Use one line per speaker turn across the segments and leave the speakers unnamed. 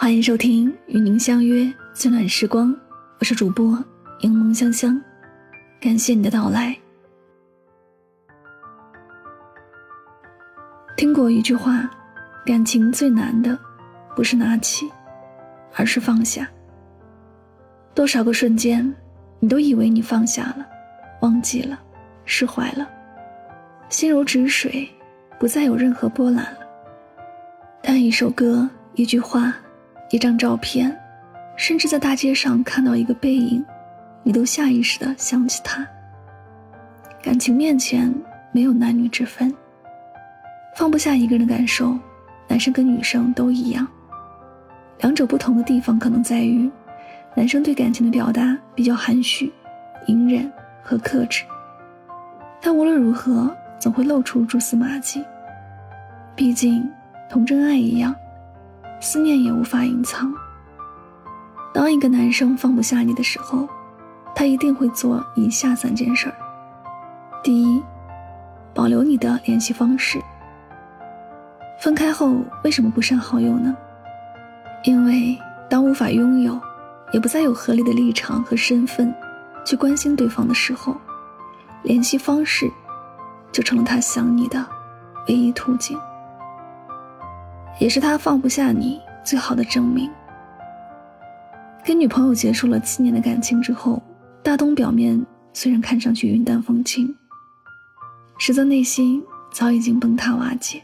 欢迎收听与您相约最暖时光，我是主播柠檬香香，感谢你的到来。听过一句话，感情最难的不是拿起，而是放下。多少个瞬间，你都以为你放下了，忘记了，释怀了，心如止水，不再有任何波澜了。但一首歌，一句话。一张照片，甚至在大街上看到一个背影，你都下意识的想起他。感情面前没有男女之分，放不下一个人的感受，男生跟女生都一样。两者不同的地方可能在于，男生对感情的表达比较含蓄、隐忍和克制，但无论如何总会露出蛛丝马迹。毕竟，同真爱一样。思念也无法隐藏。当一个男生放不下你的时候，他一定会做以下三件事儿：第一，保留你的联系方式。分开后为什么不删好友呢？因为当无法拥有，也不再有合理的立场和身份去关心对方的时候，联系方式就成了他想你的唯一途径。也是他放不下你最好的证明。跟女朋友结束了七年的感情之后，大东表面虽然看上去云淡风轻，实则内心早已经崩塌瓦解。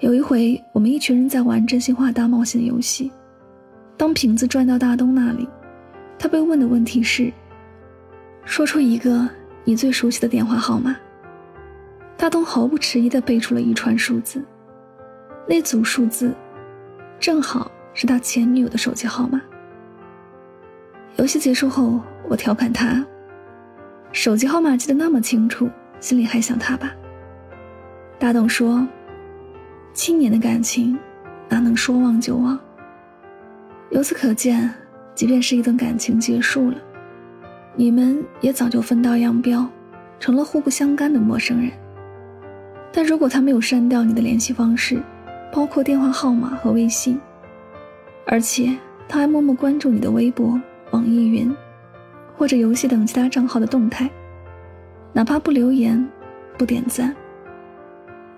有一回，我们一群人在玩真心话大冒险游戏，当瓶子转到大东那里，他被问的问题是：说出一个你最熟悉的电话号码。大东毫不迟疑地背出了一串数字。那组数字，正好是他前女友的手机号码。游戏结束后，我调侃他：“手机号码记得那么清楚，心里还想他吧？”大董说：“七年的感情，哪能说忘就忘？”由此可见，即便是一段感情结束了，你们也早就分道扬镳，成了互不相干的陌生人。但如果他没有删掉你的联系方式，包括电话号码和微信，而且他还默默关注你的微博、网易云，或者游戏等其他账号的动态，哪怕不留言、不点赞，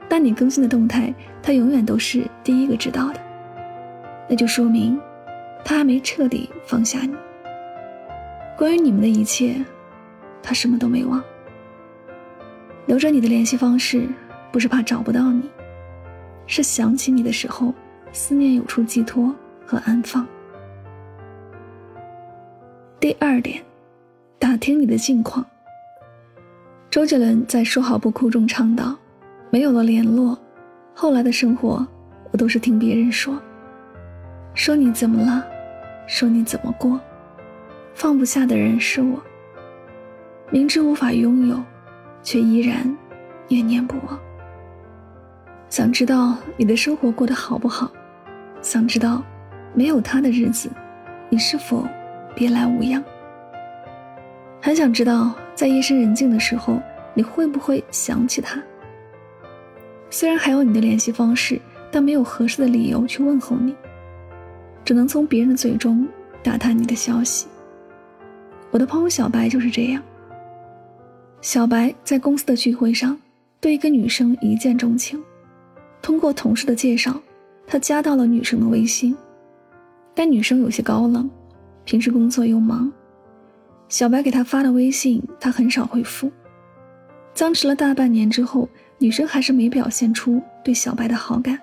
但你更新的动态，他永远都是第一个知道的。那就说明，他还没彻底放下你。关于你们的一切，他什么都没忘。留着你的联系方式，不是怕找不到你。是想起你的时候，思念有处寄托和安放。第二点，打听你的近况。周杰伦在《说好不哭》中唱道：“没有了联络，后来的生活，我都是听别人说，说你怎么了，说你怎么过，放不下的人是我。明知无法拥有，却依然念念不忘。”想知道你的生活过得好不好？想知道没有他的日子，你是否别来无恙？很想知道在夜深人静的时候，你会不会想起他？虽然还有你的联系方式，但没有合适的理由去问候你，只能从别人的嘴中打探你的消息。我的朋友小白就是这样。小白在公司的聚会上，对一个女生一见钟情。通过同事的介绍，他加到了女生的微信，但女生有些高冷，平时工作又忙，小白给他发的微信，他很少回复。僵持了大半年之后，女生还是没表现出对小白的好感。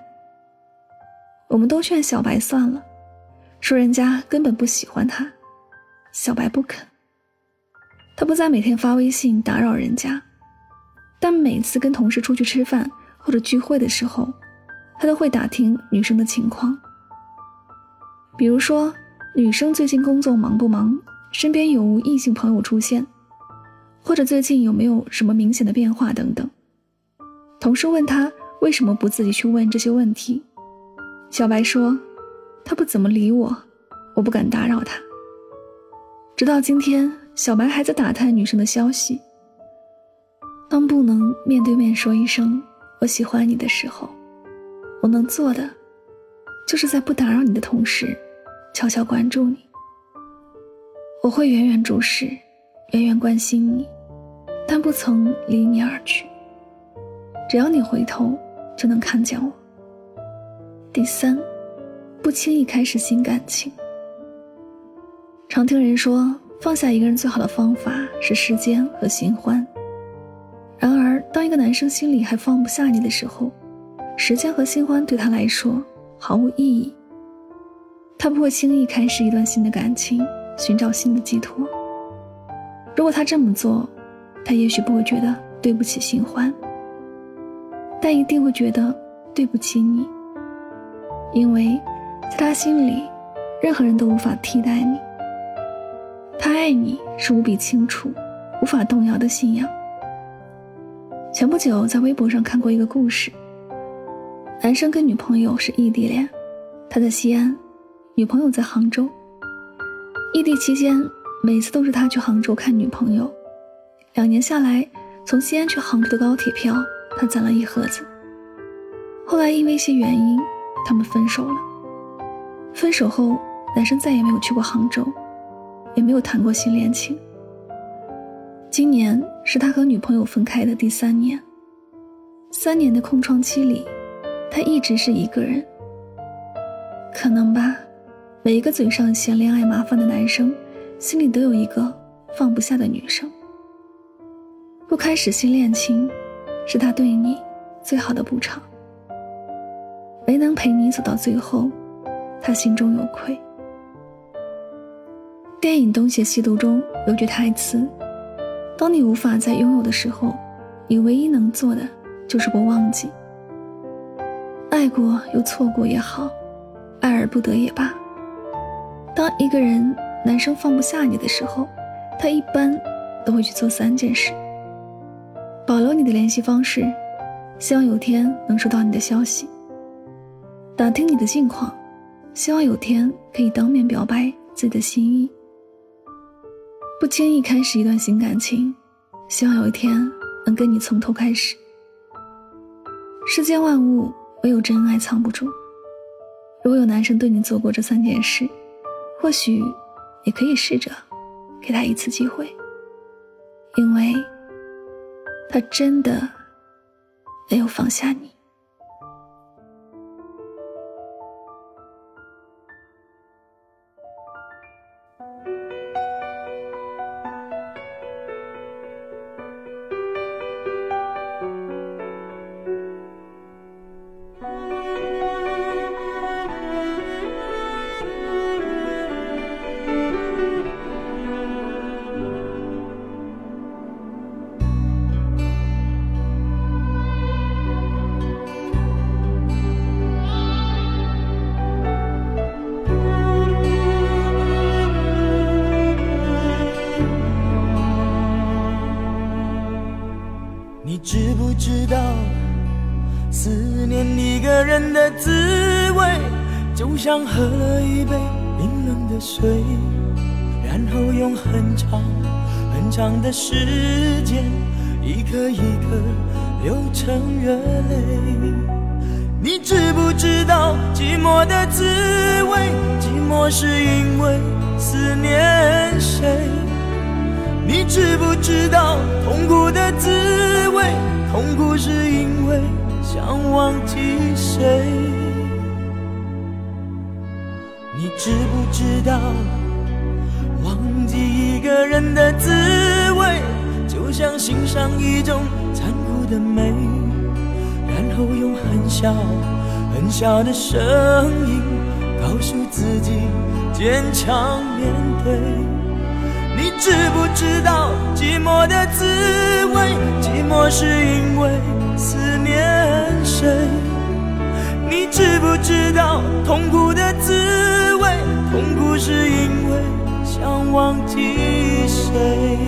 我们都劝小白算了，说人家根本不喜欢他，小白不肯。他不再每天发微信打扰人家，但每次跟同事出去吃饭。或者聚会的时候，他都会打听女生的情况，比如说女生最近工作忙不忙，身边有无异性朋友出现，或者最近有没有什么明显的变化等等。同事问他为什么不自己去问这些问题，小白说他不怎么理我，我不敢打扰他。直到今天，小白还在打探女生的消息。当不能面对面说一声。我喜欢你的时候，我能做的就是在不打扰你的同时，悄悄关注你。我会远远注视，远远关心你，但不曾离你而去。只要你回头，就能看见我。第三，不轻易开始新感情。常听人说，放下一个人最好的方法是时间和新欢。然而，当一个男生心里还放不下你的时候，时间和新欢对他来说毫无意义。他不会轻易开始一段新的感情，寻找新的寄托。如果他这么做，他也许不会觉得对不起新欢。但一定会觉得对不起你，因为在他心里，任何人都无法替代你。他爱你是无比清楚、无法动摇的信仰。前不久在微博上看过一个故事，男生跟女朋友是异地恋，他在西安，女朋友在杭州。异地期间，每次都是他去杭州看女朋友。两年下来，从西安去杭州的高铁票。他攒了一盒子。后来因为一些原因，他们分手了。分手后，男生再也没有去过杭州，也没有谈过新恋情。今年是他和女朋友分开的第三年。三年的空窗期里，他一直是一个人。可能吧，每一个嘴上嫌恋爱麻烦的男生，心里都有一个放不下的女生。不开始新恋情。是他对你最好的补偿。没能陪你走到最后，他心中有愧。电影《东邪西毒》中有句台词：“当你无法再拥有的时候，你唯一能做的就是不忘记。爱过又错过也好，爱而不得也罢。当一个人男生放不下你的时候，他一般都会去做三件事。”保留你的联系方式，希望有天能收到你的消息。打听你的近况，希望有天可以当面表白自己的心意。不轻易开始一段新感情，希望有一天能跟你从头开始。世间万物，唯有真爱藏不住。如果有男生对你做过这三件事，或许也可以试着给他一次机会，因为。他真的没有放下你。
像喝了一杯冰冷的水，然后用很长很长的时间，一颗一颗流成热泪。你知不知道寂寞的滋味？寂寞是因为思念谁？你知不知道痛苦的滋味？痛苦是因为。想忘记谁？知不知道，忘记一个人的滋味，就像欣赏一种残酷的美，然后用很小很小的声音告诉自己坚强面对。你知不知道寂寞的滋味？寂寞是因为思念。谁？你知不知道痛苦的滋味？痛苦是因为想忘记谁。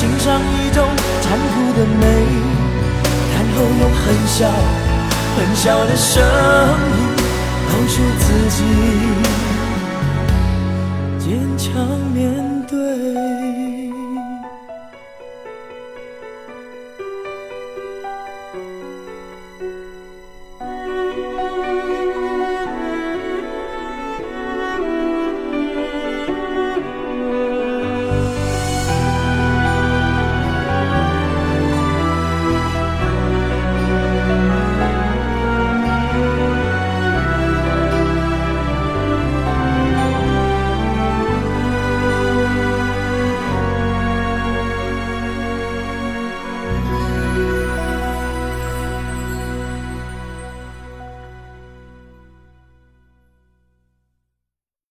欣赏一种残酷的美。然后用很小很小的声音告诉自己。